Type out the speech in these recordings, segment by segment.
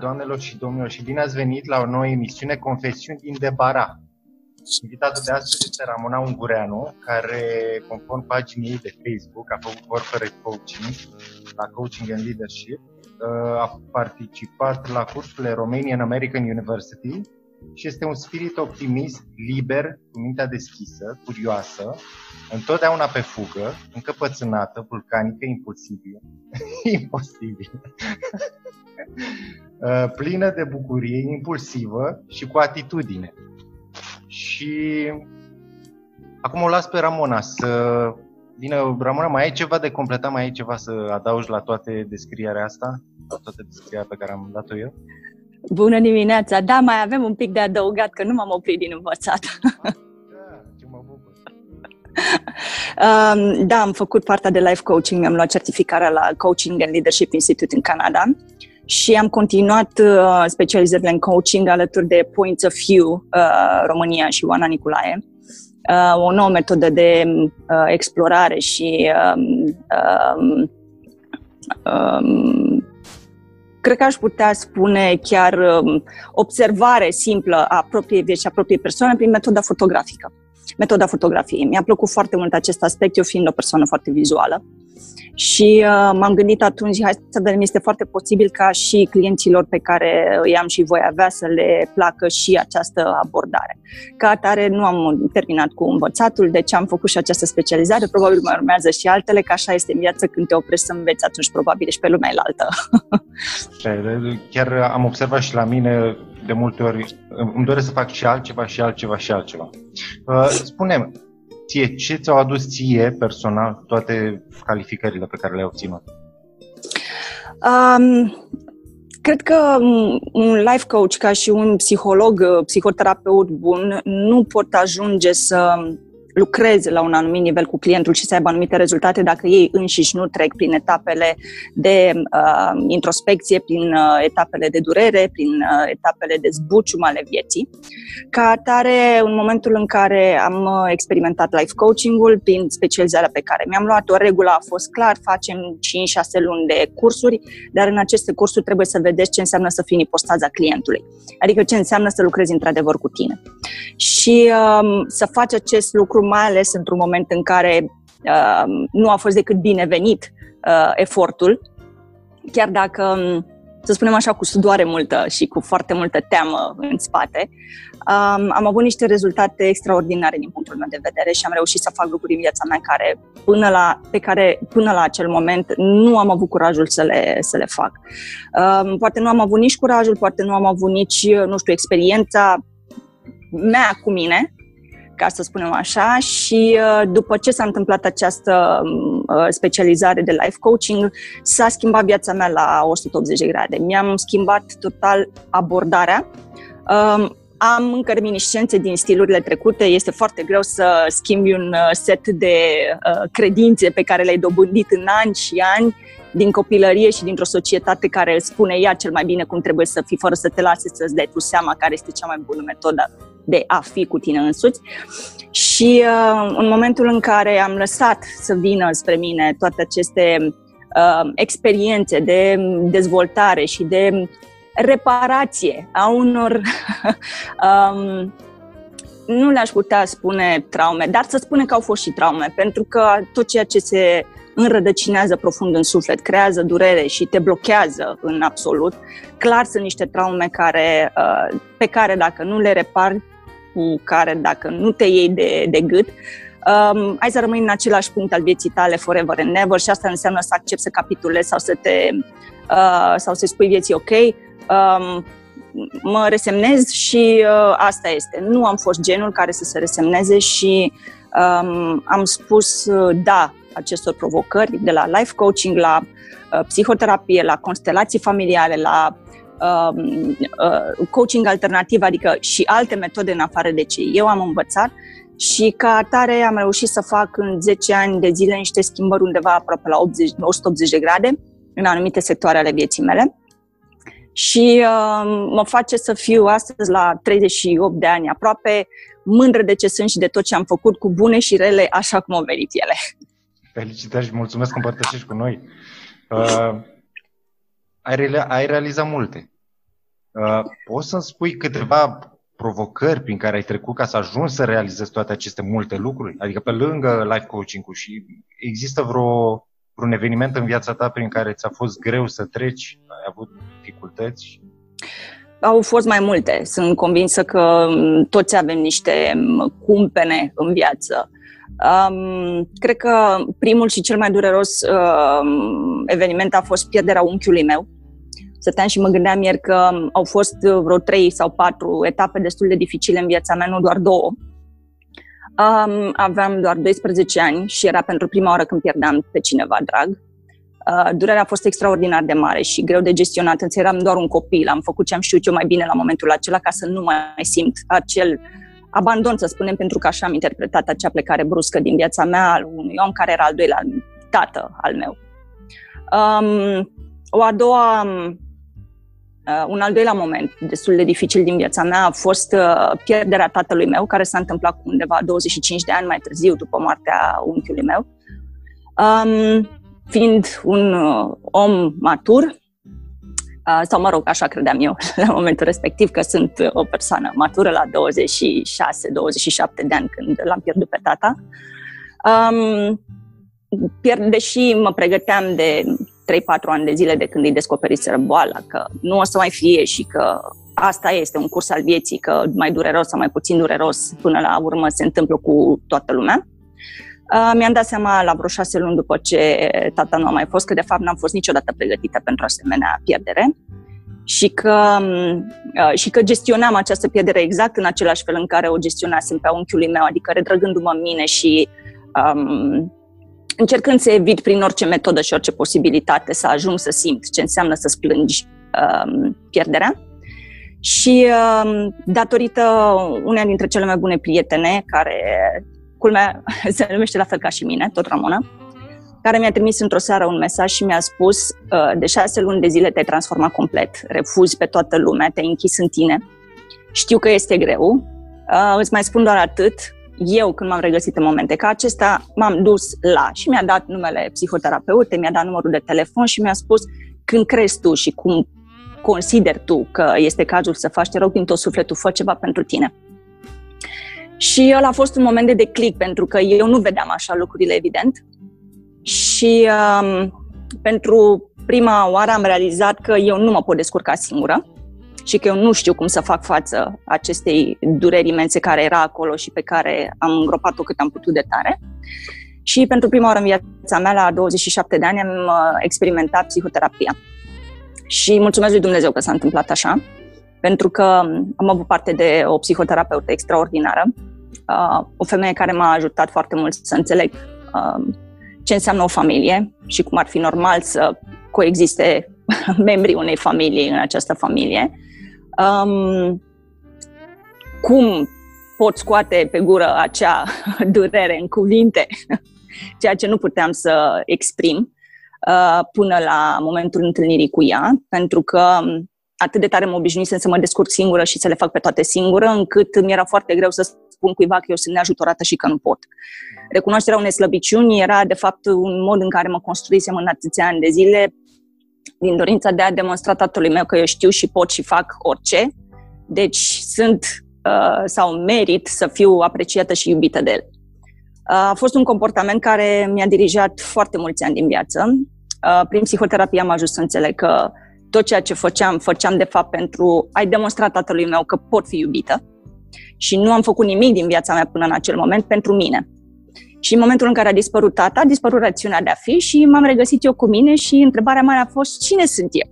Bună ziua, doamnelor și domnilor, și bine ați venit la o nouă emisiune Confesiuni din Debara. Invitatul de astăzi este Ramona Ungureanu, care, conform paginii ei de Facebook, a făcut corporate coaching la Coaching and Leadership, uh, a participat la cursurile Romanian American University și este un spirit optimist, liber, cu mintea deschisă, curioasă, întotdeauna pe fugă, încăpățânată, vulcanică, impulsibilă, imposibil, uh, plină de bucurie, impulsivă și cu atitudine. Și acum o las pe Ramona să vină. Ramona, mai ai ceva de completat? Mai ai ceva să adaugi la toate descrierea asta? La toată descrierea pe care am dat-o eu? Bună dimineața! Da, mai avem un pic de adăugat, că nu m-am oprit din învățat. Um, da, am făcut partea de life coaching, mi-am luat certificarea la Coaching and Leadership Institute în Canada și am continuat uh, specializările în coaching alături de Points of View uh, România și Oana Nicolae. Uh, o nouă metodă de uh, explorare și um, um, um, cred că aș putea spune chiar um, observare simplă a propriei vieți și a propriei persoane prin metoda fotografică. Metoda fotografiei. Mi-a plăcut foarte mult acest aspect, eu fiind o persoană foarte vizuală. Și uh, m-am gândit atunci, hai să vedem, este foarte posibil ca și clienților pe care îi am și voi avea să le placă și această abordare. Ca atare nu am terminat cu învățatul, deci am făcut și această specializare, probabil mai urmează și altele, că așa este în viață, când te oprești să înveți, atunci probabil și pe lumea altă. Chiar am observat și la mine de multe ori, îmi doresc să fac și altceva, și altceva, și altceva. Uh, spune ție, ce ți-au adus ție personal toate calificările pe care le-ai obținut? Um, cred că un life coach ca și un psiholog, psihoterapeut bun nu pot ajunge să lucreze la un anumit nivel cu clientul și să aibă anumite rezultate dacă ei înșiși nu trec prin etapele de uh, introspecție, prin uh, etapele de durere, prin uh, etapele de zbucium ale vieții. Ca atare, în momentul în care am uh, experimentat life coaching-ul, prin specializarea pe care mi-am luat, o regulă a fost clar, facem 5-6 luni de cursuri, dar în aceste cursuri trebuie să vedeți ce înseamnă să fii în ipostaza clientului. Adică ce înseamnă să lucrezi într-adevăr cu tine. Și um, să faci acest lucru mai ales într-un moment în care uh, nu a fost decât binevenit uh, efortul, chiar dacă, um, să spunem așa, cu sudoare multă și cu foarte multă teamă în spate, um, am avut niște rezultate extraordinare din punctul meu de vedere și am reușit să fac lucruri în viața mea care, până la, pe care până la acel moment nu am avut curajul să le, să le fac. Um, poate nu am avut nici curajul, poate nu am avut nici, nu știu, experiența mea cu mine, ca să spunem așa, și uh, după ce s-a întâmplat această uh, specializare de life coaching, s-a schimbat viața mea la 180 de grade. Mi-am schimbat total abordarea. Um, am încă reminiscențe din stilurile trecute. Este foarte greu să schimbi un uh, set de credințe pe care le-ai dobândit în ani și ani din copilărie și dintr-o societate care îți spune ea cel mai bine cum trebuie să fii, fără să te lase să-ți dai tu seama care este cea mai bună metodă de a fi cu tine însuți. Și uh, în momentul în care am lăsat să vină spre mine toate aceste uh, experiențe de dezvoltare și de reparație a unor um, nu le-aș putea spune traume, dar să spune că au fost și traume, pentru că tot ceea ce se înrădăcinează profund în suflet, creează durere și te blochează în absolut, clar sunt niște traume care, uh, pe care dacă nu le repari, cu care dacă nu te iei de, de gât, um, ai să rămâi în același punct al vieții tale forever and never și asta înseamnă să accepti să capitulezi sau să te uh, sau să spui vieții ok, um, mă resemnez și uh, asta este. Nu am fost genul care să se resemneze și um, am spus uh, da acestor provocări, de la life coaching, la uh, psihoterapie, la constelații familiale, la uh, uh, coaching alternativ, adică și alte metode în afară de ce eu am învățat și ca atare am reușit să fac în 10 ani de zile niște schimbări undeva aproape la 80, 180 de grade în anumite sectoare ale vieții mele și uh, mă face să fiu astăzi la 38 de ani aproape mândră de ce sunt și de tot ce am făcut cu bune și rele așa cum o merit ele. Felicitări și mulțumesc că împărtășești cu noi. Uh, ai, re- ai realizat multe. Uh, poți să-mi spui câteva provocări prin care ai trecut ca să ajungi să realizezi toate aceste multe lucruri? Adică pe lângă life coaching-ul și există vreo, vreun eveniment în viața ta prin care ți-a fost greu să treci? Ai avut dificultăți? Au fost mai multe. Sunt convinsă că toți avem niște cumpene în viață. Um, cred că primul și cel mai dureros uh, eveniment a fost pierderea unchiului meu. Stăteam și mă gândeam ieri că au fost vreo trei sau patru etape destul de dificile în viața mea, nu doar două. Um, aveam doar 12 ani și era pentru prima oară când pierdeam pe cineva drag. Uh, durerea a fost extraordinar de mare și greu de gestionat, însă eram doar un copil, am făcut ce am știut eu mai bine la momentul acela ca să nu mai simt acel abandon, să spunem, pentru că așa am interpretat acea plecare bruscă din viața mea al unui om care era al doilea tată al meu. Um, o a doua, uh, un al doilea moment destul de dificil din viața mea a fost uh, pierderea tatălui meu, care s-a întâmplat cu undeva 25 de ani mai târziu, după moartea unchiului meu. Um, fiind un uh, om matur, sau mă rog, așa credeam eu la momentul respectiv, că sunt o persoană matură la 26-27 de ani când l-am pierdut pe tata. Um, pierd, deși mă pregăteam de 3-4 ani de zile de când îi descoperiseră boala, că nu o să mai fie și că asta este un curs al vieții, că mai dureros sau mai puțin dureros până la urmă se întâmplă cu toată lumea. Uh, mi-am dat seama la vreo șase luni după ce tata nu a mai fost că de fapt n-am fost niciodată pregătită pentru asemenea pierdere și că, uh, și că gestionam această pierdere exact în același fel în care o gestionasem pe unchiului meu, adică retrăgându-mă în mine și um, încercând să evit prin orice metodă și orice posibilitate să ajung să simt ce înseamnă să splângi um, pierderea. Și um, datorită uneia dintre cele mai bune prietene, care culmea se numește la fel ca și mine, tot Ramona, care mi-a trimis într-o seară un mesaj și mi-a spus uh, de șase luni de zile te-ai transformat complet, refuzi pe toată lumea, te-ai închis în tine. Știu că este greu, uh, îți mai spun doar atât, eu când m-am regăsit în momente ca acesta, m-am dus la și mi-a dat numele psihoterapeute, mi-a dat numărul de telefon și mi-a spus când crezi tu și cum consideri tu că este cazul să faci, te rog din tot sufletul, fă ceva pentru tine. Și ăla a fost un moment de declic, pentru că eu nu vedeam așa lucrurile, evident. Și um, pentru prima oară am realizat că eu nu mă pot descurca singură și că eu nu știu cum să fac față acestei dureri imense care era acolo și pe care am îngropat-o cât am putut de tare. Și pentru prima oară în viața mea, la 27 de ani, am uh, experimentat psihoterapia. Și mulțumesc lui Dumnezeu că s-a întâmplat așa, pentru că am avut parte de o psihoterapeută extraordinară, uh, o femeie care m-a ajutat foarte mult să înțeleg uh, ce înseamnă o familie și cum ar fi normal să coexiste membrii unei familii în această familie. Um, cum pot scoate pe gură acea durere în cuvinte, ceea ce nu puteam să exprim uh, până la momentul întâlnirii cu ea, pentru că atât de tare mă obișnuisem să mă descurc singură și să le fac pe toate singură, încât mi-era foarte greu să spun cuiva că eu sunt neajutorată și că nu pot. Recunoașterea unei slăbiciuni era, de fapt, un mod în care mă construisem în atâția ani de zile, din dorința de a demonstra tatălui meu că eu știu și pot și fac orice. Deci sunt uh, sau merit să fiu apreciată și iubită de el. Uh, a fost un comportament care mi-a dirijat foarte mulți ani din viață. Uh, prin psihoterapie am ajuns să înțeleg că tot ceea ce făceam, făceam de fapt pentru a-i demonstra tatălui meu că pot fi iubită și nu am făcut nimic din viața mea până în acel moment pentru mine. Și în momentul în care a dispărut tata, a dispărut rațiunea de a fi și m-am regăsit eu cu mine și întrebarea mea a fost cine sunt eu?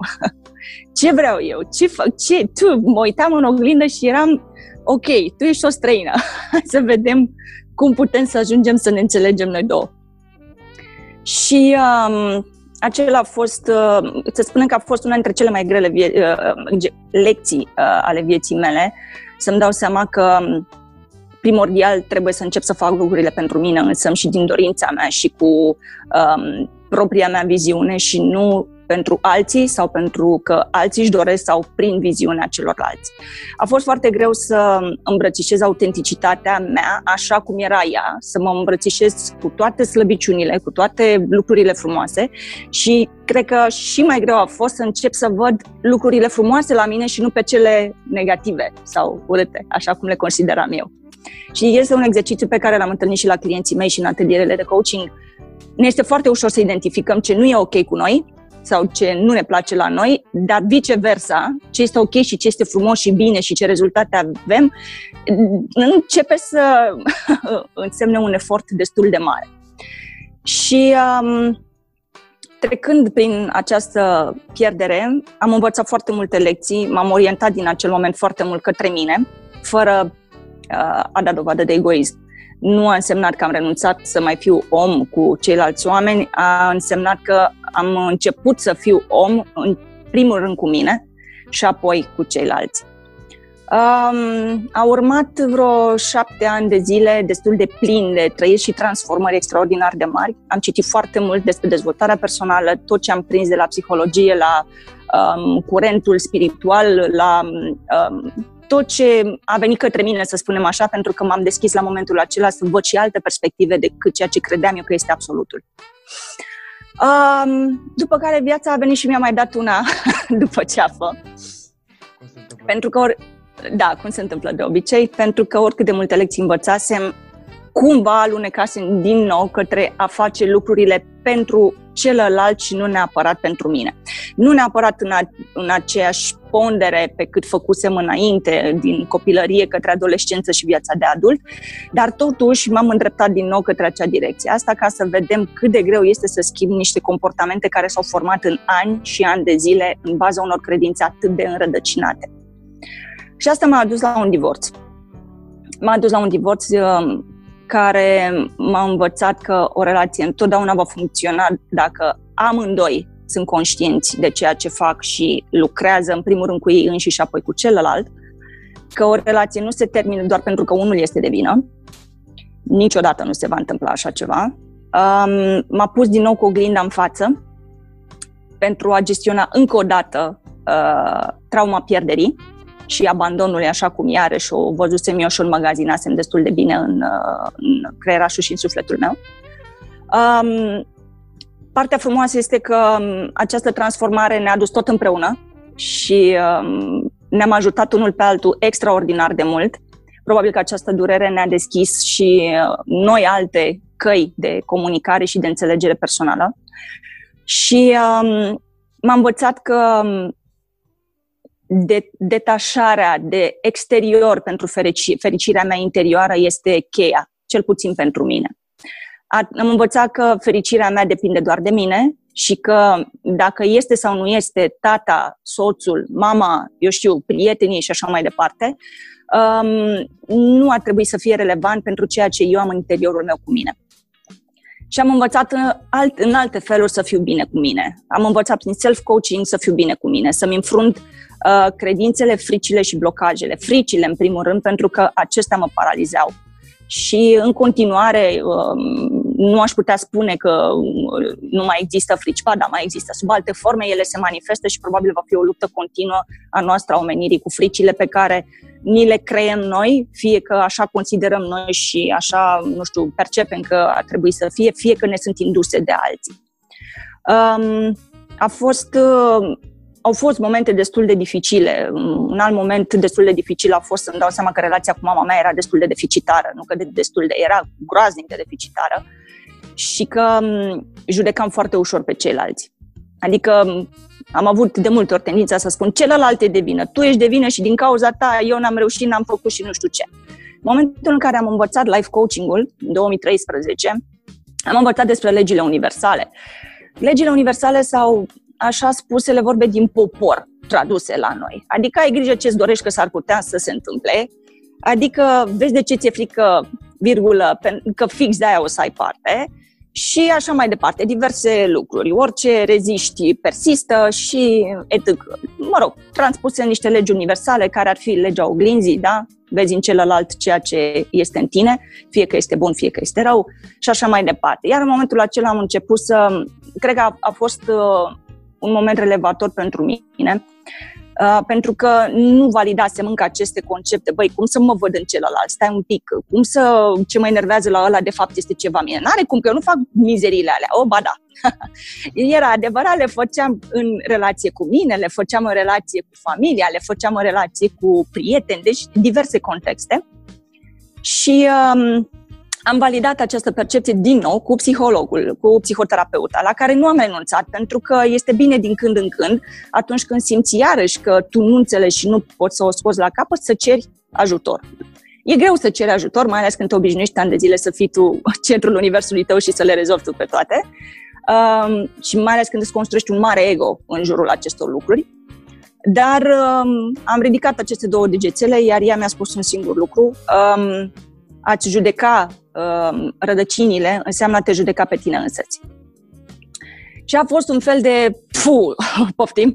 ce vreau eu? Ce fac? Ce? Tu? Mă uitam în oglindă și eram ok, tu ești o străină. să vedem cum putem să ajungem să ne înțelegem noi două. Și um, acela a fost, uh, să spunem că a fost una dintre cele mai grele vie- uh, lecții uh, ale vieții mele, să-mi dau seama că um, primordial trebuie să încep să fac lucrurile pentru mine însă și din dorința mea și cu um, propria mea viziune și nu pentru alții sau pentru că alții își doresc sau prin viziunea celorlalți. A fost foarte greu să îmbrățișez autenticitatea mea așa cum era ea, să mă îmbrățișez cu toate slăbiciunile, cu toate lucrurile frumoase și cred că și mai greu a fost să încep să văd lucrurile frumoase la mine și nu pe cele negative sau urâte, așa cum le consideram eu. Și este un exercițiu pe care l-am întâlnit și la clienții mei și în atelierele de coaching. Ne este foarte ușor să identificăm ce nu e ok cu noi sau ce nu ne place la noi, dar viceversa, ce este ok și ce este frumos și bine și ce rezultate avem, începe să însemne un efort destul de mare. Și um, trecând prin această pierdere, am învățat foarte multe lecții, m-am orientat din acel moment foarte mult către mine, fără uh, a da dovadă de egoism nu a însemnat că am renunțat să mai fiu om cu ceilalți oameni, a însemnat că am început să fiu om în primul rând cu mine și apoi cu ceilalți. Um, a urmat vreo șapte ani de zile destul de plin de trăiri și transformări extraordinar de mari. Am citit foarte mult despre dezvoltarea personală, tot ce am prins de la psihologie, la um, curentul spiritual, la um, tot ce a venit către mine, să spunem așa, pentru că m-am deschis la momentul acela să văd și alte perspective decât ceea ce credeam eu că este absolutul. Um, după care viața a venit și mi-a mai dat una după ceafă. Pentru că, or, da, cum se întâmplă de obicei, pentru că oricât de multe lecții învățasem, cumva alunecasem din nou către a face lucrurile pentru celălalt și nu neapărat pentru mine. Nu neapărat în, a, în aceeași pondere pe cât făcusem înainte, din copilărie către adolescență și viața de adult, dar totuși m-am îndreptat din nou către acea direcție. Asta ca să vedem cât de greu este să schimb niște comportamente care s-au format în ani și ani de zile în baza unor credințe atât de înrădăcinate. Și asta m-a adus la un divorț. M-a adus la un divorț um, care m-a învățat că o relație întotdeauna va funcționa dacă amândoi sunt conștienți de ceea ce fac și lucrează în primul rând cu ei înși și apoi cu celălalt, că o relație nu se termină doar pentru că unul este de vină, niciodată nu se va întâmpla așa ceva. Um, m-a pus din nou cu oglinda în față pentru a gestiona încă o dată uh, trauma pierderii și abandonului așa cum e, are și o văzusem eu și o înmagazinasem destul de bine în, uh, în creierașul și în sufletul meu. Um, partea frumoasă este că um, această transformare ne-a dus tot împreună și um, ne-am ajutat unul pe altul extraordinar de mult. Probabil că această durere ne-a deschis și uh, noi alte căi de comunicare și de înțelegere personală. Și um, m-am învățat că um, de, detașarea de exterior pentru ferici, fericirea mea interioară este cheia, cel puțin pentru mine. Am învățat că fericirea mea depinde doar de mine și că dacă este sau nu este tata, soțul, mama, eu știu, prietenii și așa mai departe, um, nu ar trebui să fie relevant pentru ceea ce eu am în interiorul meu cu mine. Și am învățat în, alt, în alte feluri să fiu bine cu mine. Am învățat prin self-coaching să fiu bine cu mine, să-mi înfrunt uh, credințele, fricile și blocajele. Fricile, în primul rând, pentru că acestea mă paralizau. Și în continuare um, nu aș putea spune că uh, nu mai există frici, ba, dar mai există. Sub alte forme ele se manifestă și probabil va fi o luptă continuă a noastră a omenirii cu fricile pe care ni le creăm noi, fie că așa considerăm noi și așa, nu știu, percepem că ar trebui să fie, fie că ne sunt induse de alții. Um, a fost uh, au fost momente destul de dificile. Un alt moment destul de dificil a fost să-mi dau seama că relația cu mama mea era destul de deficitară, nu că de destul de, era groaznic de deficitară și că judecam foarte ușor pe ceilalți. Adică am avut de multe ori tendința să spun celălalt e de vină, tu ești de vină și din cauza ta eu n-am reușit, n-am făcut și nu știu ce. În momentul în care am învățat life coaching-ul, în 2013, am învățat despre legile universale. Legile universale sau așa spusele vorbe din popor traduse la noi. Adică ai grijă ce-ți dorești că s-ar putea să se întâmple, adică vezi de ce ți-e frică, virgulă, că fix de aia o să ai parte și așa mai departe, diverse lucruri. Orice reziști persistă și etc. Mă rog, transpuse în niște legi universale care ar fi legea oglinzii, da? Vezi în celălalt ceea ce este în tine, fie că este bun, fie că este rău și așa mai departe. Iar în momentul acela am început să, cred că a, a fost uh, un moment relevator pentru mine, uh, pentru că nu validasem încă aceste concepte. Băi, cum să mă văd în celălalt? Stai un pic. Cum să, ce mă enervează la ăla de fapt este ceva mine? N-are cum, că eu nu fac mizeriile alea. O, ba da. Era adevărat, le făceam în relație cu mine, le făceam în relație cu familia, le făceam în relație cu prieteni, deci diverse contexte. Și um, am validat această percepție din nou cu psihologul, cu psihoterapeuta, la care nu am renunțat, pentru că este bine din când în când, atunci când simți iarăși că tu nu înțelegi și nu poți să o scoți la capăt, să ceri ajutor. E greu să ceri ajutor, mai ales când te obișnuiești ani de zile să fii tu centrul universului tău și să le rezolvi tu pe toate. Um, și mai ales când îți construiești un mare ego în jurul acestor lucruri. Dar um, am ridicat aceste două degețele, iar ea mi-a spus un singur lucru. Um, a-ți judeca uh, rădăcinile înseamnă a te judeca pe tine însăți. Și a fost un fel de, fu, poftim,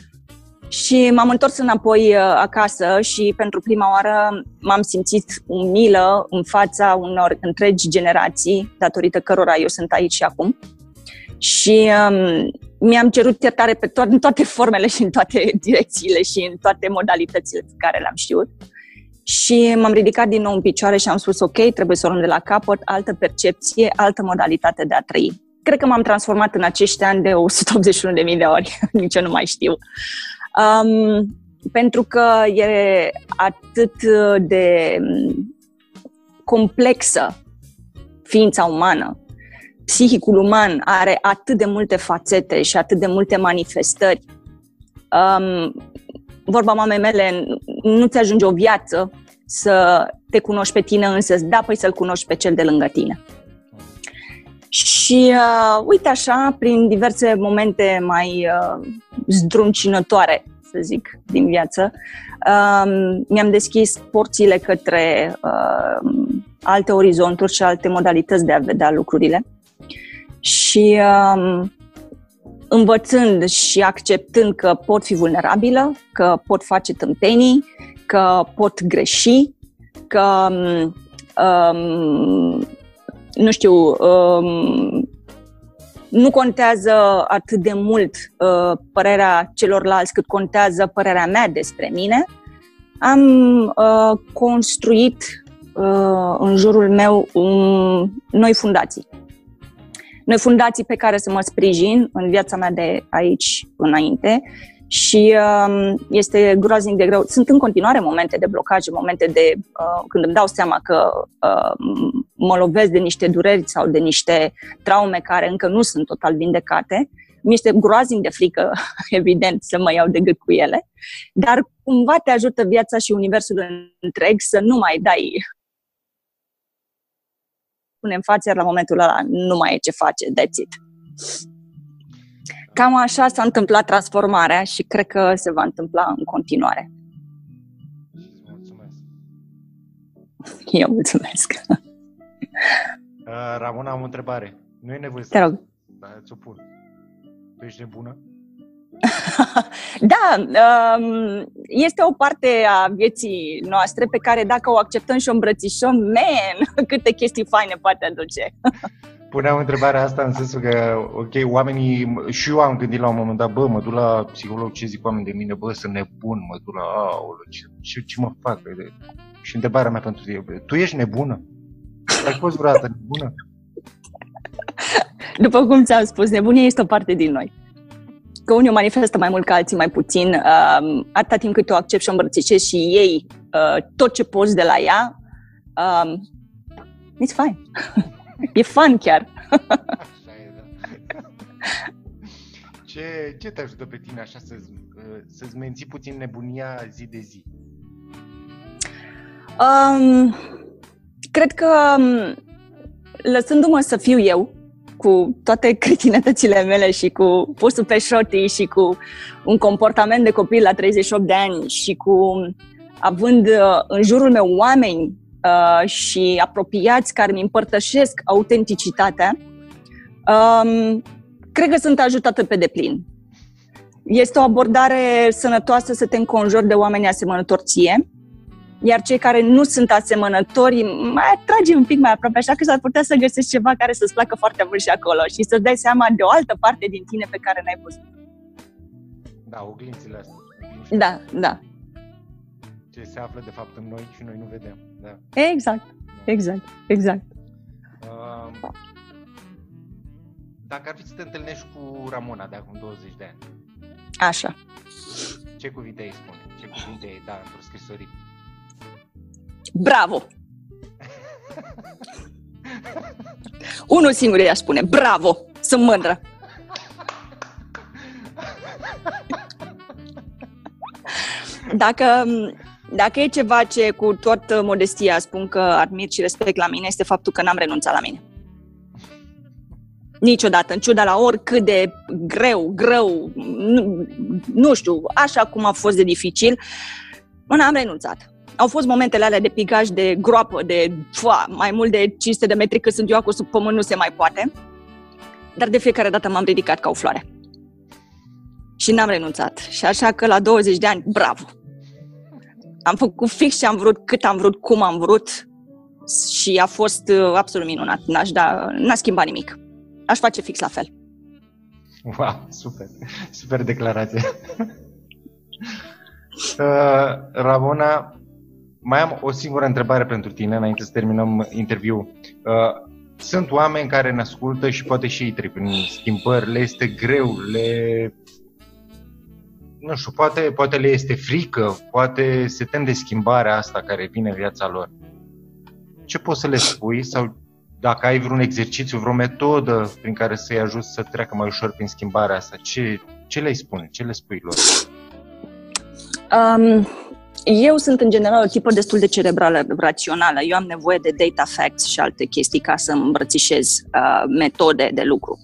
și m-am întors înapoi uh, acasă și pentru prima oară m-am simțit umilă în fața unor întregi generații, datorită cărora eu sunt aici și acum. Și um, mi-am cerut iertare pe to- în toate formele și în toate direcțiile și în toate modalitățile pe care le-am știut. Și m-am ridicat din nou în picioare și am spus, ok, trebuie să o luăm de la capăt, altă percepție, altă modalitate de a trăi. Cred că m-am transformat în acești ani de 181.000 de ori, nici eu nu mai știu. Um, pentru că e atât de complexă ființa umană. Psihicul uman are atât de multe fațete și atât de multe manifestări. Um, vorba mamei mele, nu ți ajunge o viață să te cunoști pe tine însă, da, păi să-l cunoști pe cel de lângă tine. Și uh, uite așa, prin diverse momente mai uh, zdruncinătoare, să zic, din viață, uh, mi-am deschis porțile către uh, alte orizonturi și alte modalități de a vedea lucrurile. Și uh, învățând și acceptând că pot fi vulnerabilă, că pot face tâmpenii, că pot greși, că um, nu știu, um, nu contează atât de mult uh, părerea celorlalți cât contează părerea mea despre mine, am uh, construit uh, în jurul meu um, noi fundații. Noi fundații pe care să mă sprijin în viața mea de aici înainte și um, este groaznic de greu. Sunt în continuare momente de blocaje, momente de uh, când îmi dau seama că uh, mă lovesc de niște dureri sau de niște traume care încă nu sunt total vindecate. Mi este groaznic de frică, evident, să mă iau de gât cu ele, dar cumva te ajută viața și universul întreg să nu mai dai pune în față, iar la momentul ăla nu mai e ce face, that's it. Cam așa s-a întâmplat transformarea și cred că se va întâmpla în continuare. Mulțumesc. Eu mulțumesc. Uh, Ramona, am o întrebare. Nu e nevoie să... Te rog. Da, ți-o pun. Tu ești nebună? da, um, este o parte a vieții noastre pe care dacă o acceptăm și o îmbrățișăm, man, câte chestii faine poate aduce. Puneam întrebarea asta în sensul că, ok, oamenii, și eu am gândit la un moment dat, bă, mă duc la psiholog, ce zic oamenii de mine, bă, sunt nebun, mă duc la, aolo, ce, ce, ce mă fac? De... Și întrebarea mea pentru tine, bă, tu ești nebună? Ai fost vreodată nebună? După cum ți-am spus, nebunia este o parte din noi că unii o manifestă mai mult ca alții mai puțin, uh, atâta timp cât o accept și o îmbrățișezi și ei uh, tot ce poți de la ea, um, it's fine. e fun chiar. Așa e, da. ce, ce te ajută pe tine așa să, uh, să-ți menții puțin nebunia zi de zi? Um, cred că um, lăsându-mă să fiu eu, cu toate cretinătățile mele și cu pusul pe șotii și cu un comportament de copil la 38 de ani și cu având uh, în jurul meu oameni uh, și apropiați care îmi împărtășesc autenticitatea, um, cred că sunt ajutată pe deplin. Este o abordare sănătoasă să te înconjori de oameni asemănători ție, iar cei care nu sunt asemănători, mai atrage un pic mai aproape, așa că s-ar putea să găsești ceva care să-ți placă foarte mult și acolo și să-ți dai seama de o altă parte din tine pe care n-ai văzut. Da, oglințile astea. Da, da. Ce se află de fapt în noi și noi nu vedem. Da. Exact, exact, exact. Uh, dacă ar fi să te întâlnești cu Ramona de acum 20 de ani. Așa. Ce cuvinte îi spune? Ce cuvinte îi da într-o scrisorie? Bravo! Unul singur i-aș spune, bravo, sunt mândră. Dacă, dacă e ceva ce cu toată modestia spun că admir și respect la mine, este faptul că n-am renunțat la mine. Niciodată, în ciuda la oricât de greu, greu, nu, nu știu, așa cum a fost de dificil, nu am renunțat au fost momentele alea de picaj, de groapă, de fua, mai mult de 500 de metri cât sunt eu acolo sub pământ, nu se mai poate. Dar de fiecare dată m-am ridicat ca o floare. Și n-am renunțat. Și așa că la 20 de ani, bravo! Am făcut fix ce am vrut, cât am vrut, cum am vrut și a fost uh, absolut minunat. N-aș da, n-a schimbat nimic. Aș face fix la fel. Wow, super! Super declarație! Uh, Ramona, mai am o singură întrebare pentru tine înainte să terminăm interviul. Uh, sunt oameni care ne ascultă și poate și ei trec prin schimbări, le este greu, le... Nu știu, poate, poate le este frică, poate se tem de schimbarea asta care vine în viața lor. Ce poți să le spui sau dacă ai vreun exercițiu, vreo metodă prin care să-i ajuți să treacă mai ușor prin schimbarea asta, ce, ce le spune? Ce le spui lor? Um, eu sunt în general o tipă destul de cerebrală, rațională. Eu am nevoie de data facts și alte chestii ca să îmbrățișez uh, metode de lucru.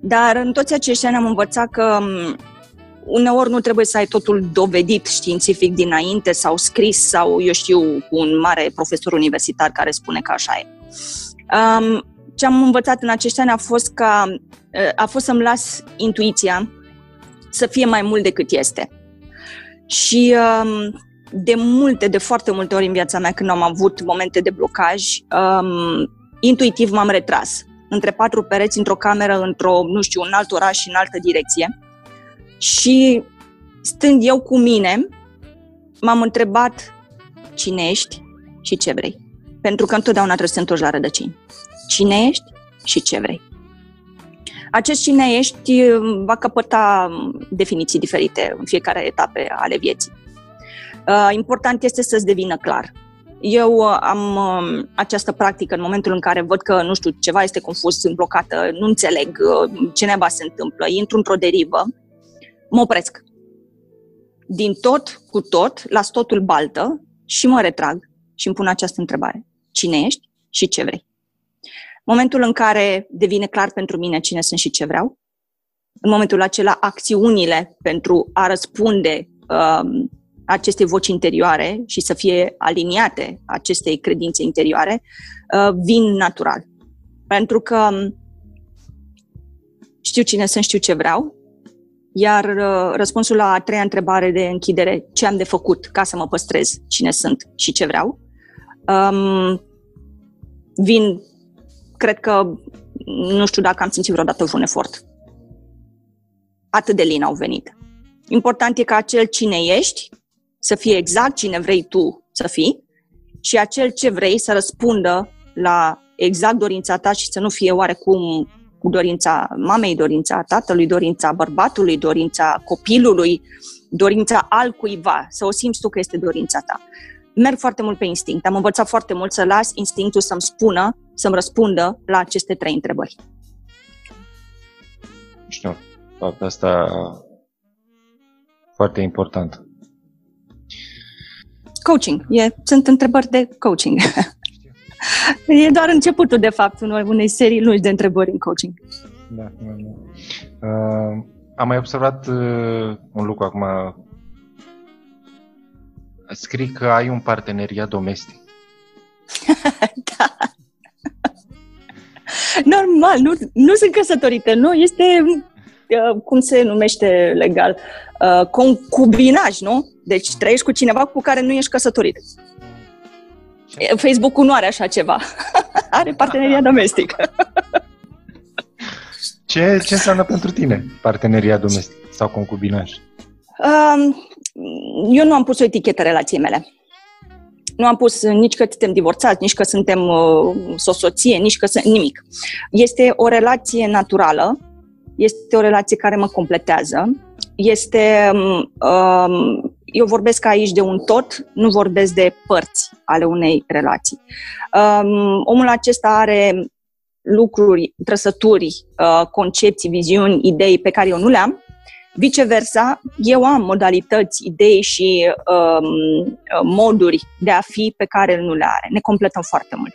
Dar în toți acești ani am învățat că um, uneori nu trebuie să ai totul dovedit științific dinainte sau scris sau, eu știu, cu un mare profesor universitar care spune că așa e. Um, ce am învățat în acești ani a fost, ca, uh, a fost să-mi las intuiția să fie mai mult decât este. Și um, de multe, de foarte multe ori în viața mea, când am avut momente de blocaj, um, intuitiv m-am retras între patru pereți, într-o cameră, într-o, nu știu, un alt oraș, în altă direcție. Și stând eu cu mine, m-am întrebat cine ești și ce vrei. Pentru că întotdeauna trebuie să te întorci la rădăcini. Cine ești și ce vrei. Acest cine ești va căpăta definiții diferite în fiecare etape ale vieții. Uh, important este să-ți devină clar. Eu uh, am um, această practică în momentul în care văd că, nu știu, ceva este confuz, sunt blocată, nu înțeleg uh, ce neba se întâmplă, intru într-o derivă, mă opresc. Din tot cu tot, las totul baltă și mă retrag și îmi pun această întrebare. Cine ești și ce vrei? Momentul în care devine clar pentru mine cine sunt și ce vreau, în momentul acela acțiunile pentru a răspunde um, acestei voci interioare și să fie aliniate acestei credințe interioare, uh, vin natural. Pentru că um, știu cine sunt, știu ce vreau, iar uh, răspunsul la a treia întrebare de închidere, ce am de făcut ca să mă păstrez cine sunt și ce vreau, um, vin, cred că, nu știu dacă am simțit vreodată un efort. Atât de lin au venit. Important e ca acel cine ești să fie exact cine vrei tu să fii și acel ce vrei să răspundă la exact dorința ta și să nu fie oarecum cu dorința mamei, dorința tatălui, dorința bărbatului, dorința copilului, dorința altcuiva, să o simți tu că este dorința ta. Merg foarte mult pe instinct. Am învățat foarte mult să las instinctul să-mi spună, să-mi răspundă la aceste trei întrebări. Știu, faptul asta foarte important coaching. E, sunt întrebări de coaching. e doar începutul, de fapt, unei serii lungi de întrebări în coaching. Da, da, da. Uh, am mai observat uh, un lucru acum. Scrii că ai un parteneriat domestic. da. Normal, nu, nu sunt căsătorită, nu, este uh, cum se numește legal, uh, concubinaj, nu? Deci trăiești cu cineva cu care nu ești căsătorit. Facebook-ul nu are așa ceva. are parteneria domestic. ce, ce înseamnă pentru tine parteneria domestic sau concubinaj? Um, eu nu am pus o etichetă relației mele. Nu am pus nici că suntem divorțați, nici că suntem uh, soție, nici că sunt nimic. Este o relație naturală, este o relație care mă completează, este um, eu vorbesc aici de un tot, nu vorbesc de părți ale unei relații. Um, omul acesta are lucruri, trăsături, uh, concepții, viziuni, idei pe care eu nu le am. Viceversa, eu am modalități, idei și um, moduri de a fi pe care el nu le are. Ne completăm foarte mult.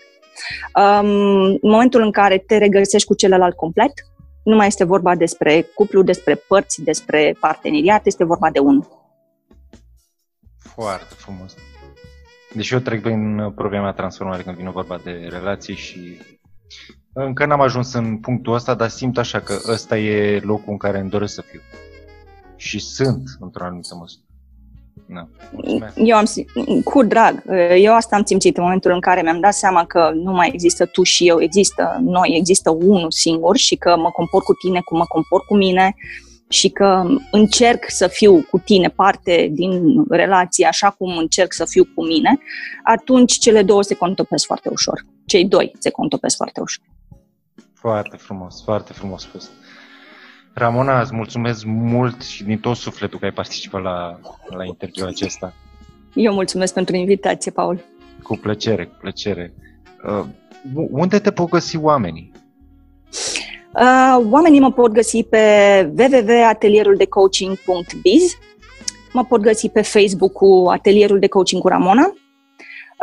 Um, în momentul în care te regăsești cu celălalt complet, nu mai este vorba despre cuplu, despre părți, despre parteneriat, este vorba de unul. Foarte frumos. Deci eu trec prin problema transformare când vine vorba de relații și încă n-am ajuns în punctul ăsta, dar simt așa că ăsta e locul în care îmi doresc să fiu. Și sunt, într-o anumită măsură. Da. Eu am cu drag. Eu asta am simțit în momentul în care mi-am dat seama că nu mai există tu și eu, există noi, există unul singur și că mă comport cu tine cum mă comport cu mine și că încerc să fiu cu tine parte din relație așa cum încerc să fiu cu mine, atunci cele două se contopesc foarte ușor. Cei doi se contopesc foarte ușor. Foarte frumos, foarte frumos spus. Ramona, îți mulțumesc mult și din tot sufletul că ai participat la, la interviul acesta. Eu mulțumesc pentru invitație, Paul. Cu plăcere, cu plăcere. Uh, unde te pot găsi oamenii? Uh, oamenii mă pot găsi pe www.atelieruldecoaching.biz Mă pot găsi pe Facebook cu Atelierul de Coaching cu Ramona.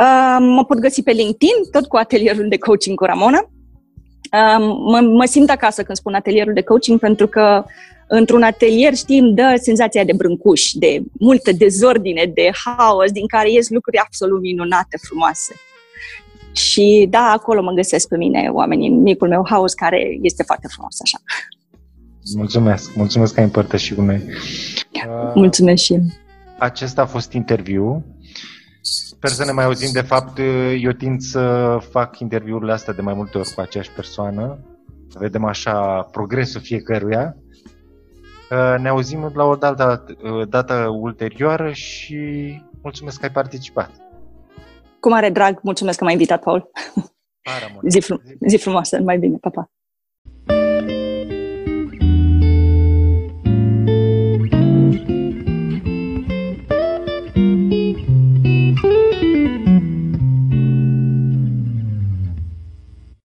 Uh, mă pot găsi pe LinkedIn, tot cu Atelierul de Coaching cu Ramona. Uh, mă, mă simt acasă când spun Atelierul de Coaching pentru că într-un atelier, știm, dă senzația de brâncuș, de multă dezordine, de haos, din care ies lucruri absolut minunate, frumoase. Și da, acolo mă găsesc pe mine oamenii, micul meu haos, care este foarte frumos așa. Mulțumesc, mulțumesc că ai împărtășit cu noi. Mulțumesc și Acesta a fost interviu. Sper să ne mai auzim. De fapt, eu tind să fac interviurile astea de mai multe ori cu aceeași persoană. Să vedem așa progresul fiecăruia. Ne auzim la o dată, dată ulterioară și mulțumesc că ai participat. Cu mare drag, mulțumesc că m-ai invitat, Paul. Zi, frum- zi frumoasă, mai bine, pa, pa.